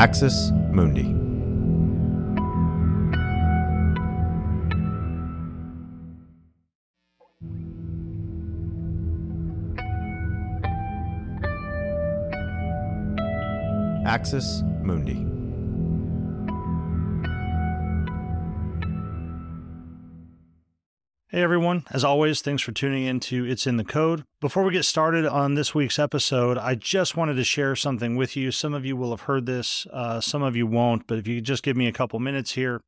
Axis Mundi. Axis Mundi. Hey everyone, as always, thanks for tuning in to It's in the Code. Before we get started on this week's episode, I just wanted to share something with you. Some of you will have heard this, uh, some of you won't, but if you could just give me a couple minutes here.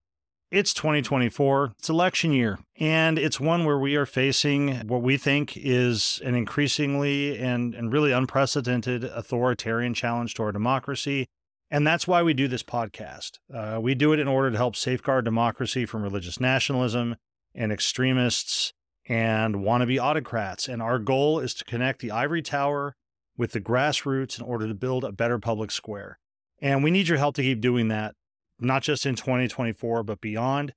It's 2024, it's election year, and it's one where we are facing what we think is an increasingly and, and really unprecedented authoritarian challenge to our democracy. And that's why we do this podcast. Uh, we do it in order to help safeguard democracy from religious nationalism and extremists and wannabe autocrats. And our goal is to connect the ivory tower with the grassroots in order to build a better public square. And we need your help to keep doing that, not just in 2024, but beyond.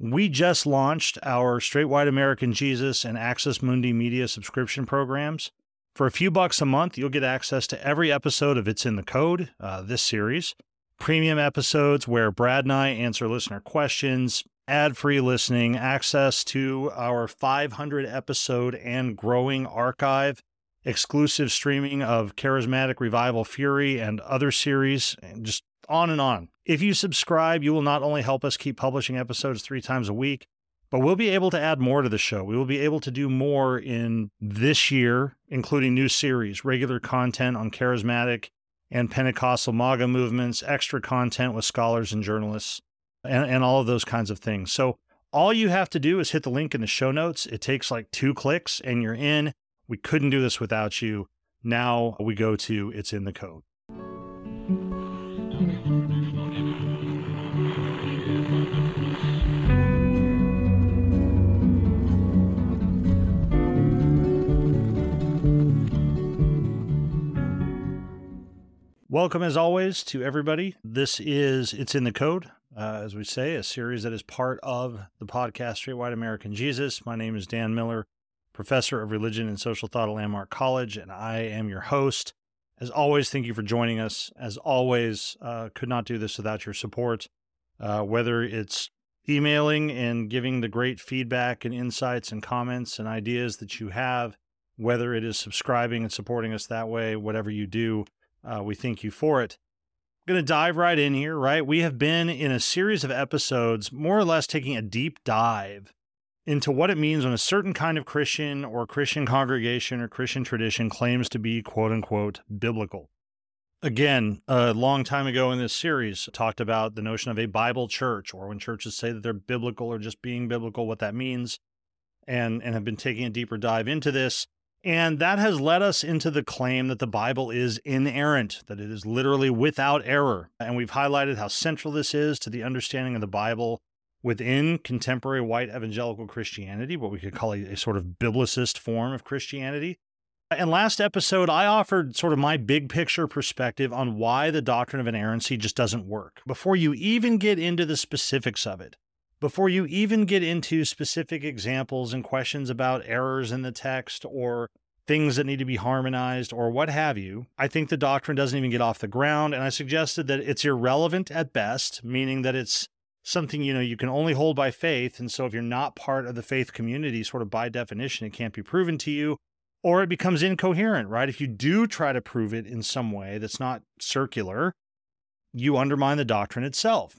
We just launched our Straight White American Jesus and Axis Mundi Media subscription programs. For a few bucks a month, you'll get access to every episode of It's in the Code, uh, this series, premium episodes where Brad and I answer listener questions, ad free listening, access to our 500 episode and growing archive, exclusive streaming of Charismatic Revival Fury and other series, and just on and on. If you subscribe, you will not only help us keep publishing episodes three times a week, but we'll be able to add more to the show. We will be able to do more in this year, including new series, regular content on charismatic and Pentecostal MAGA movements, extra content with scholars and journalists and, and all of those kinds of things. So all you have to do is hit the link in the show notes. It takes like two clicks and you're in. We couldn't do this without you. Now we go to it's in the code. Welcome, as always, to everybody. This is It's in the Code uh, as we say, a series that is part of the podcast Straight White American Jesus. My name is Dan Miller, professor of religion and social thought at Landmark College, and I am your host. As always, thank you for joining us. As always, uh, could not do this without your support, uh, whether it's emailing and giving the great feedback and insights and comments and ideas that you have, whether it is subscribing and supporting us that way, whatever you do, uh, we thank you for it going to dive right in here, right? We have been in a series of episodes, more or less taking a deep dive into what it means when a certain kind of Christian or Christian congregation or Christian tradition claims to be quote unquote biblical. Again, a long time ago in this series, talked about the notion of a Bible church, or when churches say that they're biblical or just being biblical, what that means, and, and have been taking a deeper dive into this. And that has led us into the claim that the Bible is inerrant, that it is literally without error. And we've highlighted how central this is to the understanding of the Bible within contemporary white evangelical Christianity, what we could call a, a sort of biblicist form of Christianity. And last episode, I offered sort of my big picture perspective on why the doctrine of inerrancy just doesn't work before you even get into the specifics of it before you even get into specific examples and questions about errors in the text or things that need to be harmonized or what have you, I think the doctrine doesn't even get off the ground. And I suggested that it's irrelevant at best, meaning that it's something you know you can only hold by faith and so if you're not part of the faith community sort of by definition it can't be proven to you or it becomes incoherent right if you do try to prove it in some way that's not circular you undermine the doctrine itself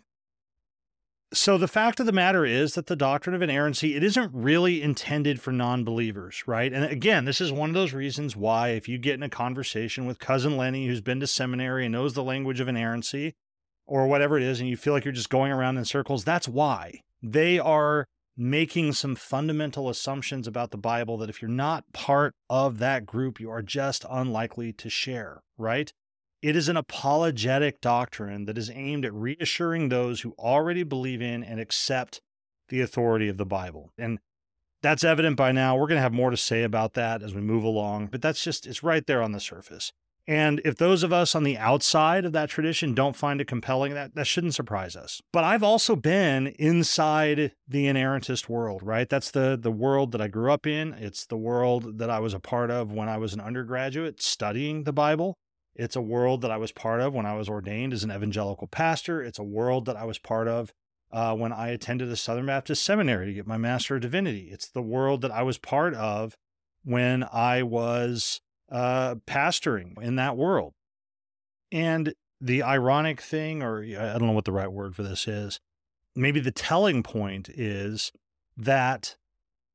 so the fact of the matter is that the doctrine of inerrancy it isn't really intended for non-believers, right? And again, this is one of those reasons why if you get in a conversation with cousin Lenny who's been to seminary and knows the language of inerrancy or whatever it is and you feel like you're just going around in circles, that's why. They are making some fundamental assumptions about the Bible that if you're not part of that group, you are just unlikely to share, right? It is an apologetic doctrine that is aimed at reassuring those who already believe in and accept the authority of the Bible. And that's evident by now. We're going to have more to say about that as we move along, but that's just, it's right there on the surface. And if those of us on the outside of that tradition don't find it compelling, that, that shouldn't surprise us. But I've also been inside the inerrantist world, right? That's the, the world that I grew up in. It's the world that I was a part of when I was an undergraduate studying the Bible. It's a world that I was part of when I was ordained as an evangelical pastor. It's a world that I was part of uh, when I attended a Southern Baptist seminary to get my Master of Divinity. It's the world that I was part of when I was uh, pastoring in that world. And the ironic thing, or I don't know what the right word for this is, maybe the telling point is that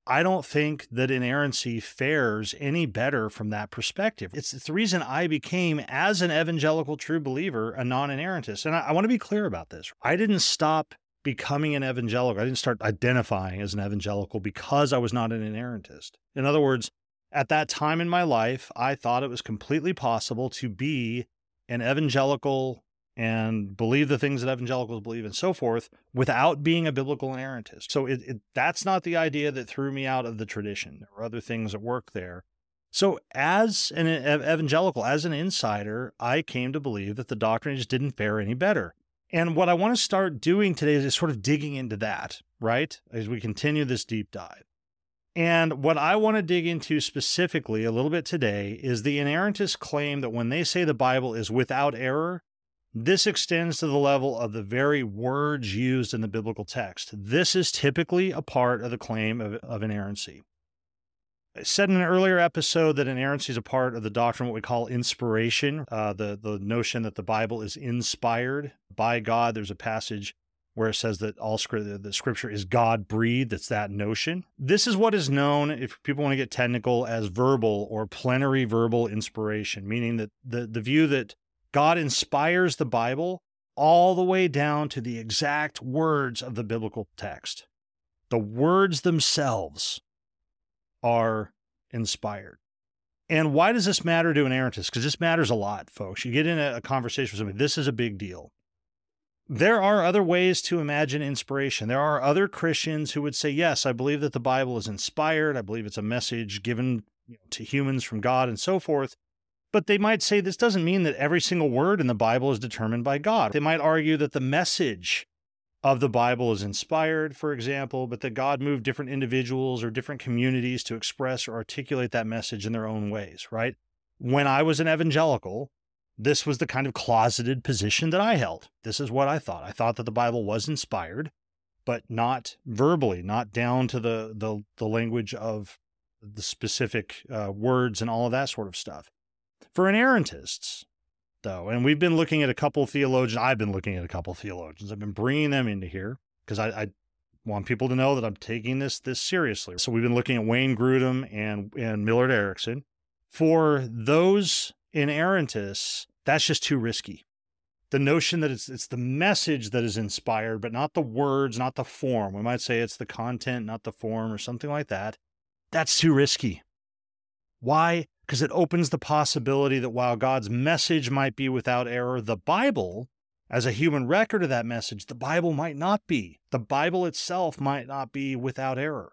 I don't think that inerrancy fares any better from that perspective. It's, it's the reason I became, as an evangelical true believer, a non inerrantist. And I, I want to be clear about this. I didn't stop becoming an evangelical. I didn't start identifying as an evangelical because I was not an inerrantist. In other words, at that time in my life, I thought it was completely possible to be an evangelical and believe the things that evangelicals believe and so forth without being a biblical inerrantist. So it, it, that's not the idea that threw me out of the tradition. There were other things at work there. So as an evangelical, as an insider, I came to believe that the doctrine just didn't fare any better. And what I want to start doing today is sort of digging into that, right? As we continue this deep dive. And what I want to dig into specifically a little bit today is the inerrantist claim that when they say the Bible is without error, this extends to the level of the very words used in the biblical text. This is typically a part of the claim of, of inerrancy. I said in an earlier episode that inerrancy is a part of the doctrine, what we call inspiration, uh, the, the notion that the Bible is inspired by God. There's a passage where it says that all scripture, the scripture is God breathed. It's that notion. This is what is known, if people want to get technical, as verbal or plenary verbal inspiration, meaning that the, the view that God inspires the Bible all the way down to the exact words of the biblical text. The words themselves are inspired. And why does this matter to an inerrantist? Because this matters a lot, folks. You get in a, conversation with somebody, this is a big deal. There are other ways to imagine inspiration. There are other Christians who would say, Yes, I believe that the Bible is inspired. I believe it's a message given to humans from God and so forth. But they might say this doesn't mean that every single word in the Bible is determined by God. They might argue that the message of the Bible is inspired, for example, but that God moved different individuals or different communities to express or articulate that message in their own ways, right? When I was an evangelical, this was the kind of closeted position that I held. This is what I thought. I thought that the Bible was inspired, but not verbally, not down to the the, the language of the specific uh, words and all of that sort of stuff. For inerrantists, though, and we've been looking at a couple theologians, I've been looking at a couple theologians. I've been bringing them into here because I, I want people to know that I'm taking this this seriously. So we've been looking at Wayne Grudem and and Millard Erickson. For those inerrantists, that's just too risky. The notion that it's it's the message that is inspired, but not the words, not the form. We might say it's the content, not the form, or something like that. That's too risky. Why? because it opens the possibility that while God's message might be without error, the Bible, as a human record of that message, the Bible might not be. The Bible itself might not be without error.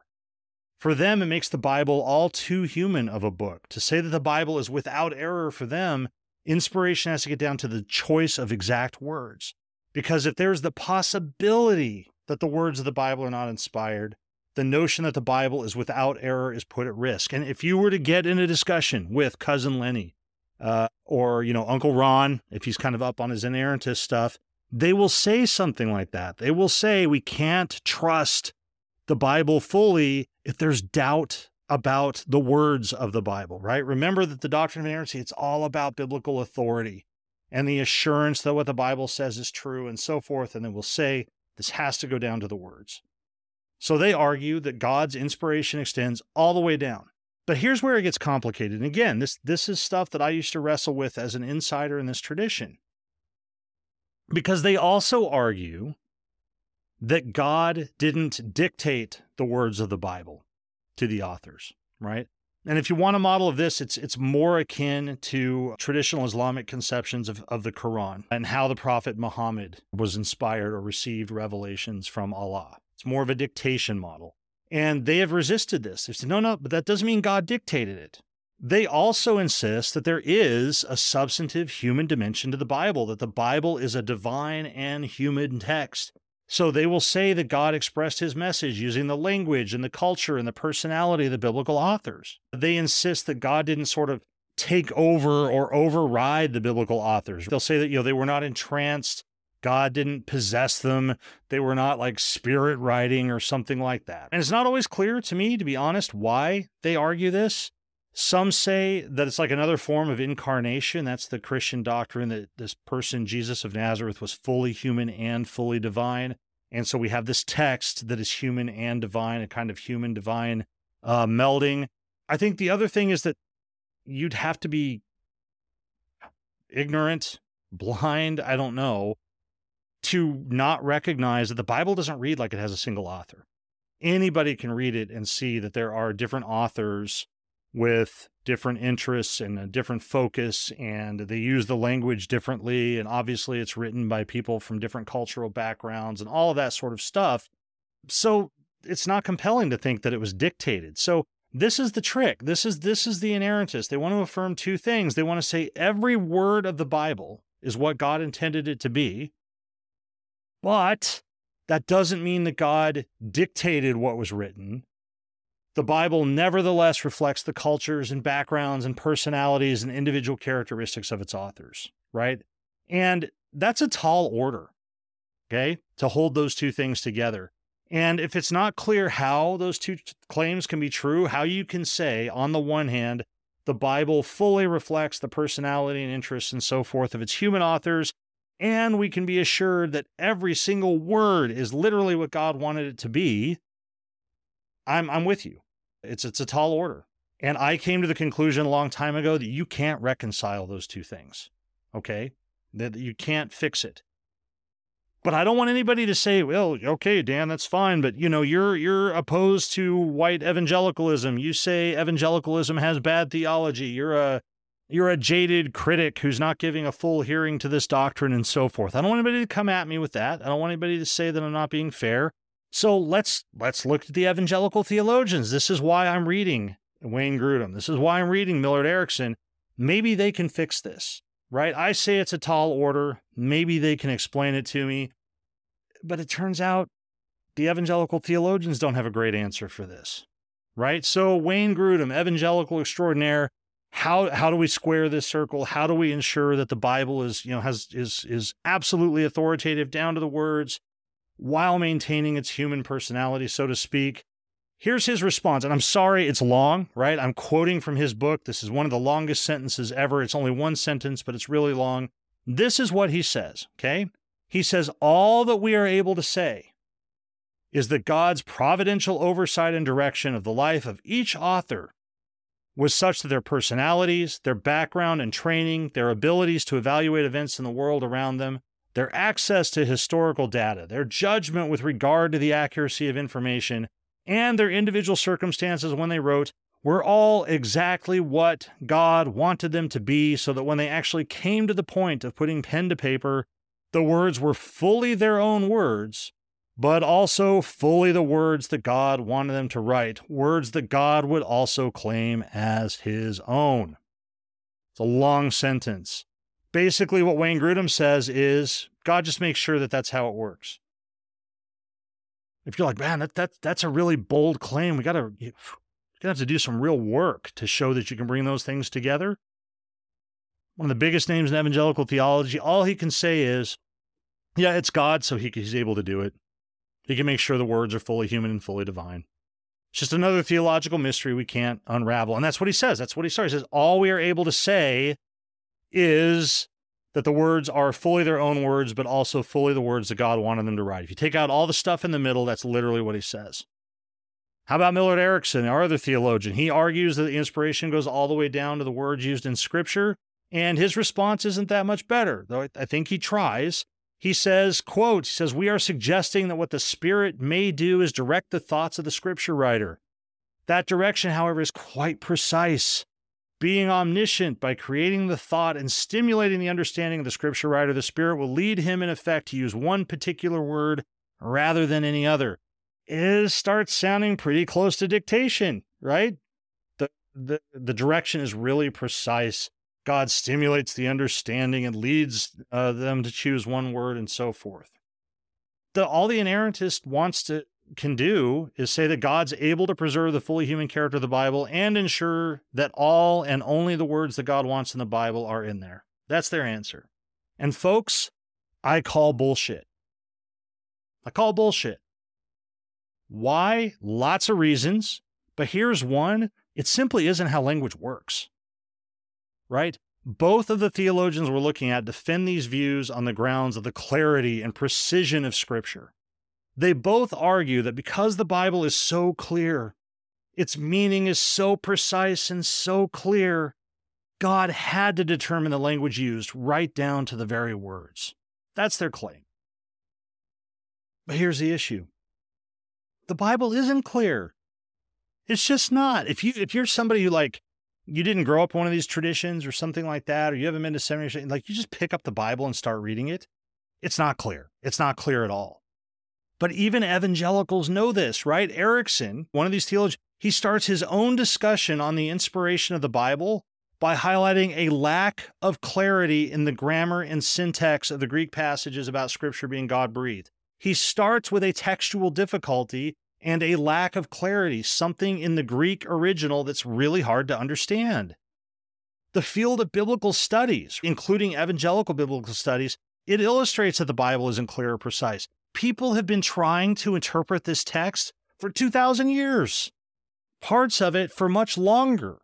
For them, it makes the Bible all too human of a book. To say that the Bible is without error for them, inspiration has to get down to the choice of exact words. Because if there's the possibility that the words of the Bible are not inspired, the notion that the Bible is without error is put at risk. And if you were to get in a discussion with cousin Lenny uh, or you know Uncle Ron, if he's kind of up on his inerrantist stuff, they will say something like that. They will say we can't trust the Bible fully if there's doubt about the words of the Bible, right? Remember that the doctrine of inerrancy, it's all about biblical authority and the assurance that what the Bible says is true and so forth. And then we'll say this has to go down to the words. So they argue that God's inspiration extends all the way down. But here's where it gets complicated. And again, this, this is stuff that I used to wrestle with as an insider in this tradition. Because they also argue that God didn't dictate the words of the Bible to the authors, right? And if you want a model of this, it's it's more akin to traditional Islamic conceptions of, of the Quran and how the Prophet Muhammad was inspired or received revelations from Allah. It's more of a dictation model. And they have resisted this. They said, no, no, but that doesn't mean God dictated it. They also insist that there is a substantive human dimension to the Bible, that the Bible is a divine and human text. So they will say that God expressed his message using the language and the culture and the personality of the biblical authors. They insist that God didn't sort of take over or override the biblical authors. They'll say that, you know, they were not entranced. God didn't possess them. They were not like spirit writing or something like that. And it's not always clear to me, to be honest, why they argue this. Some say that it's like another form of incarnation. That's the Christian doctrine that this person, Jesus of Nazareth, was fully human and fully divine. And so we have this text that is human and divine, a kind of human divine uh, melding. I think the other thing is that you'd have to be ignorant, blind, I don't know, to not recognize that the Bible doesn't read like it has a single author. Anybody can read it and see that there are different authors with different interests and a different focus, and they use the language differently. And obviously, it's written by people from different cultural backgrounds and all of that sort of stuff. So it's not compelling to think that it was dictated. So this is the trick. This is this is the inerrantist. They want to affirm two things. They want to say every word of the Bible is what God intended it to be. But that doesn't mean that God dictated what was written. The Bible nevertheless reflects the cultures and backgrounds and personalities and individual characteristics of its authors, right? And that's a tall order, okay, to hold those two things together. And if it's not clear how those two claims can be true, how you can say, on the one hand, the Bible fully reflects the personality and interests and so forth of its human authors, and we can be assured that every single word is literally what God wanted it to be, I'm, I'm with you. It's, it's a tall order. And I came to the conclusion a long time ago that you can't reconcile those two things, okay? That you can't fix it. But I don't want anybody to say, "Well, okay, Dan, that's fine, but you know, you're you're opposed to white evangelicalism. You say evangelicalism has bad theology. You're a you're a jaded critic who's not giving a full hearing to this doctrine and so forth." I don't want anybody to come at me with that. I don't want anybody to say that I'm not being fair. So let's let's look at the evangelical theologians. This is why I'm reading Wayne Grudem. This is why I'm reading Millard Erickson. Maybe they can fix this right? I say it's a tall order. Maybe they can explain it to me. But it turns out the evangelical theologians don't have a great answer for this, right? So, Wayne Grudem, evangelical extraordinaire, how how do we square this circle? How do we ensure that the Bible is, you know, has is is absolutely authoritative down to the words while maintaining its human personality, so to speak? Here's his response, and I'm sorry it's long, right? I'm quoting from his book. This is one of the longest sentences ever. It's only one sentence, but it's really long. This is what he says, okay? He says, All that we are able to say is that God's providential oversight and direction of the life of each author was such that their personalities, their background and training, their abilities to evaluate events in the world around them, their access to historical data, their judgment with regard to the accuracy of information, and their individual circumstances when they wrote were all exactly what God wanted them to be, so that when they actually came to the point of putting pen to paper, the words were fully their own words, but also fully the words that God wanted them to write, words that God would also claim as his own. It's a long sentence. Basically, what Wayne Grudem says is God just makes sure that that's how it works if you're like, man, that, that that's a really bold claim, we gotta you gonna have to do some real work to show that you can bring those things together. One of the biggest names in evangelical theology, all he can say is, yeah, it's God, so he, he's able to do it. He can make sure the words are fully human and fully divine. It's just another theological mystery we can't unravel. And that's what he says. That's what he starts. He says, all we are able to say is that the words are fully their own words, but also fully the words that God wanted them to write. If you take out all the stuff in the middle, that's literally what he says. How about Millard Erickson, our other theologian? He argues that the inspiration goes all the way down to the words used in Scripture, and his response isn't that much better, though I think he tries. He says, quote, he says, We are suggesting that what the Spirit may do is direct the thoughts of the Scripture writer. That direction, however, is quite precise being omniscient by creating the thought and stimulating the understanding of the scripture writer, the Spirit will lead him in effect to use one particular word rather than any other. It starts sounding pretty close to dictation, right? The, the, the direction is really precise. God stimulates the understanding and leads uh, them to choose one word and so forth. The, all the inerrantist wants to can do is say that God's able to preserve the fully human character of the Bible and ensure that all and only the words that God wants in the Bible are in there. That's their answer. And folks, I call bullshit. I call bullshit. Why? Lots of reasons. But here's one it simply isn't how language works. Right? Both of the theologians we're looking at defend these views on the grounds of the clarity and precision of Scripture. They both argue that because the Bible is so clear, its meaning is so precise and so clear, God had to determine the language used right down to the very words. That's their claim. But here's the issue the Bible isn't clear. It's just not. If you if you're somebody who like you didn't grow up one of these traditions or something like that, or you haven't been to seminary, like you just pick up the Bible and start reading it, it's not clear. It's not clear at all. But even evangelicals know this, right? Erickson, one of these theologians, he starts his own discussion on the inspiration of the Bible by highlighting a lack of clarity in the grammar and syntax of the Greek passages about Scripture being God breathed. He starts with a textual difficulty and a lack of clarity, something in the Greek original that's really hard to understand. The field of biblical studies, including evangelical biblical studies, it illustrates that the Bible isn't clear or precise people have been trying to interpret this text for 2,000 years, parts of it for much longer.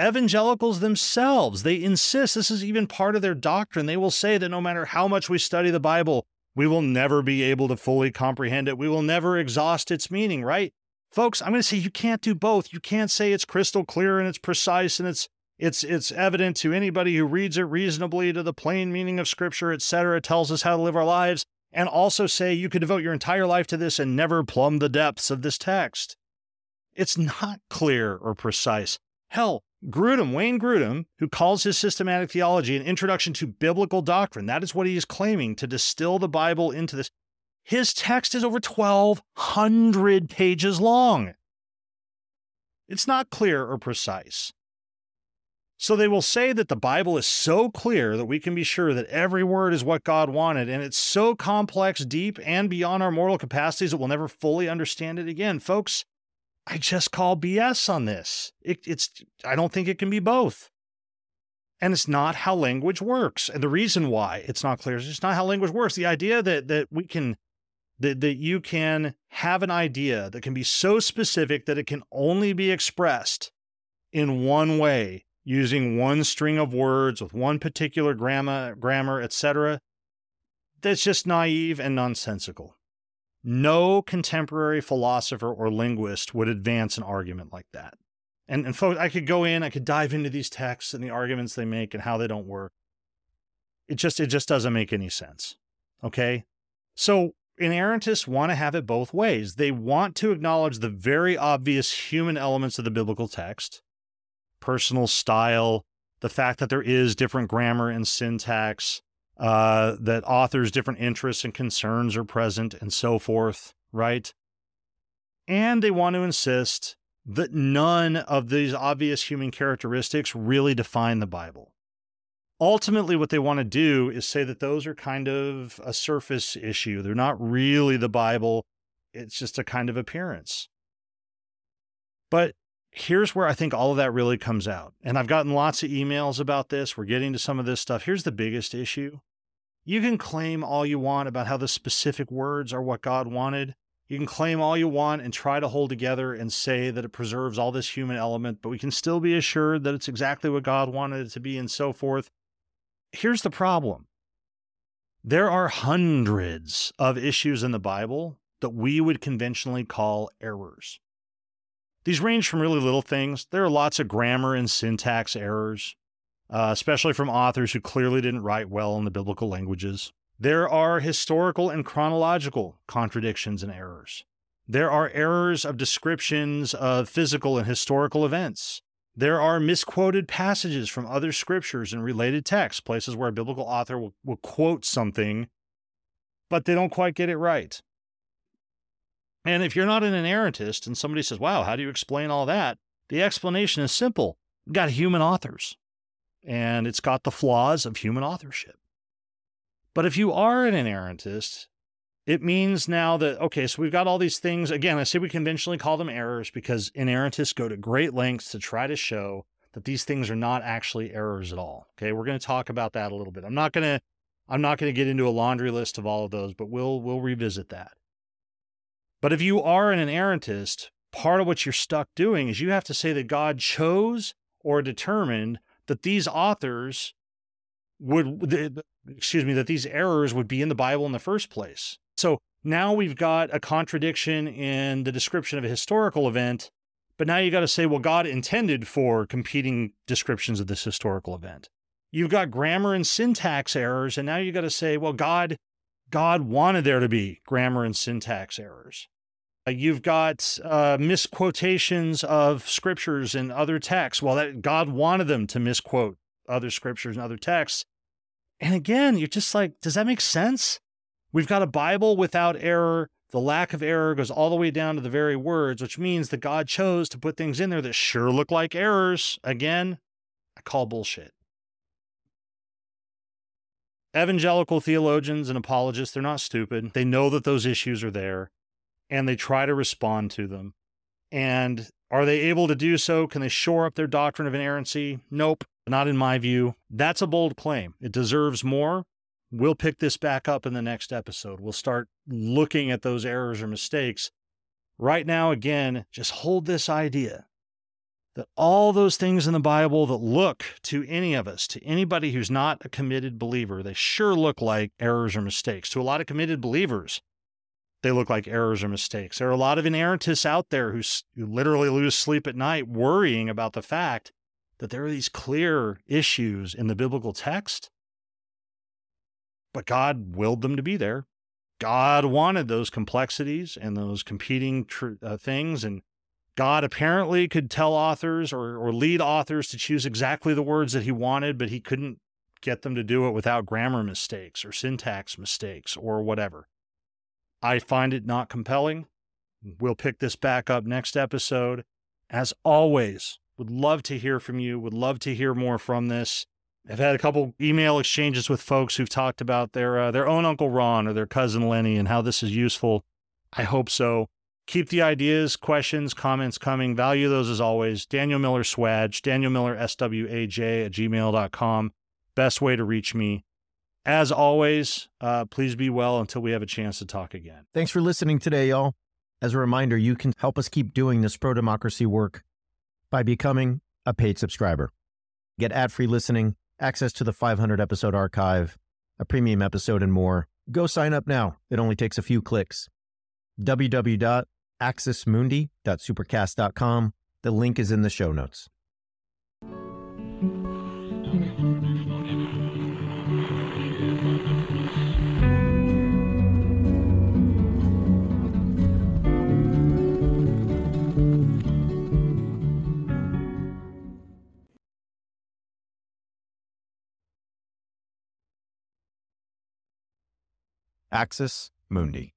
Evangelicals themselves, they insist this is even part of their doctrine. They will say that no matter how much we study the Bible, we will never be able to fully comprehend it. We will never exhaust its meaning, right? Folks, I'm going to say you can't do both. You can't say it's crystal clear and it's precise and it's it's it's evident to anybody who reads it reasonably to the plain meaning of scripture, etc. It tells us how to live our lives and also say you could devote your entire life to this and never plumb the depths of this text. It's not clear or precise. Hell, Grudem, Wayne Grudem, who calls his systematic theology an introduction to biblical doctrine, that is what he is claiming to distill the Bible into this. His text is over 1,200 pages long. It's not clear or precise. So they will say that the Bible is so clear that we can be sure that every word is what God wanted, and it's so complex, deep, and beyond our mortal capacities that we'll never fully understand it again. Folks, I just call BS on this. It, it's I don't think it can be both. And it's not how language works. And the reason why it's not clear is it's not how language works. The idea that that we can that, that you can have an idea that can be so specific that it can only be expressed in one way using one string of words with one particular grammar, grammar, etc. That's just naive and nonsensical. No contemporary philosopher or linguist would advance an argument like that. And, and folks, I could go in, I could dive into these texts and the arguments they make and how they don't work. It just it just doesn't make any sense. Okay? So inerrantists want to have it both ways. They want to acknowledge the very obvious human elements of the biblical text, personal style, the fact that there is different grammar and syntax, uh, that authors' different interests and concerns are present, and so forth, right? And they want to insist that none of these obvious human characteristics really define the Bible. Ultimately, what they want to do is say that those are kind of a surface issue. They're not really the Bible, it's just a kind of appearance. But here's where I think all of that really comes out. And I've gotten lots of emails about this. We're getting to some of this stuff. Here's the biggest issue. You can claim all you want about how the specific words are what God wanted. You can claim all you want and try to hold together and say that it preserves all this human element, but we can still be assured that it's exactly what God wanted it to be and so forth. Here's the problem there are hundreds of issues in the Bible that we would conventionally call errors. These range from really little things. There are lots of grammar and syntax errors, uh, especially from authors who clearly didn't write well in the biblical languages. There are historical and chronological contradictions and errors. There are errors of descriptions of physical and historical events. There are misquoted passages from other scriptures and related texts, places where a biblical author will, will quote something, but they don't quite get it right. And if you're not an inerrantist and somebody says, wow, how do you explain all that? The explanation is simple. We've got human authors, and it's got the flaws of human authorship. But if you are an inerrantist, it means now that, okay, so we've got all these things. Again, I say we conventionally call them errors because inerrantists go to great lengths to try to show that these things are not actually errors at all. Okay, we're going to talk about that a little bit. I'm not going to I'm not going to get into a laundry list of all of those, but we'll we'll revisit that. But if you are an inerrantist, part of what you're stuck doing is you have to say that God chose or determined that these authors would excuse me that these errors would be in the Bible in the first place. So now we've got a contradiction in the description of a historical event, but now you've got to say, well, God intended for competing descriptions of this historical event. You've got grammar and syntax errors, and now you've got to say, well, God, God wanted there to be grammar and syntax errors. Uh, you've got uh, misquotations of scriptures and other texts. Well, that God wanted them to misquote other scriptures and other texts. And again, you're just like, does that make sense? We've got a Bible without error. The lack of error goes all the way down to the very words, which means that God chose to put things in there that sure look like errors. Again, I call bullshit. Evangelical theologians and apologists, they're not stupid. They know that those issues are there and they try to respond to them. And are they able to do so? Can they shore up their doctrine of inerrancy? Nope, not in my view. That's a bold claim. It deserves more. We'll pick this back up in the next episode. We'll start looking at those errors or mistakes. Right now, again, just hold this idea that all those things in the Bible that look to any of us, to anybody who's not a committed believer, they sure look like errors or mistakes. To a lot of committed believers, they look like errors or mistakes. There are a lot of inerrantists out there who, who literally lose sleep at night worrying about the fact that there are these clear issues in the biblical text, but God willed them to be there. God wanted those complexities and those competing tr- uh, things, and God apparently could tell authors or, or lead authors to choose exactly the words that he wanted, but he couldn't get them to do it without grammar mistakes or syntax mistakes or whatever. I find it not compelling. We'll pick this back up next episode. As always, would love to hear from you, would love to hear more from this. I've had a couple email exchanges with folks who've talked about their uh, their own Uncle Ron or their cousin Lenny and how this is useful. I hope so. Keep the ideas, questions, comments coming. Value those as always. Daniel Miller Swag, Daniel Miller SWAJ at gmail.com. Best way to reach me. As always, uh, please be well until we have a chance to talk again. Thanks for listening today, y'all. As a reminder, you can help us keep doing this pro democracy work by becoming a paid subscriber. Get ad free listening, access to the 500 episode archive, a premium episode, and more. Go sign up now. It only takes a few clicks. www.axismundi.supercast.com. The link is in the show notes. Axis Mundi.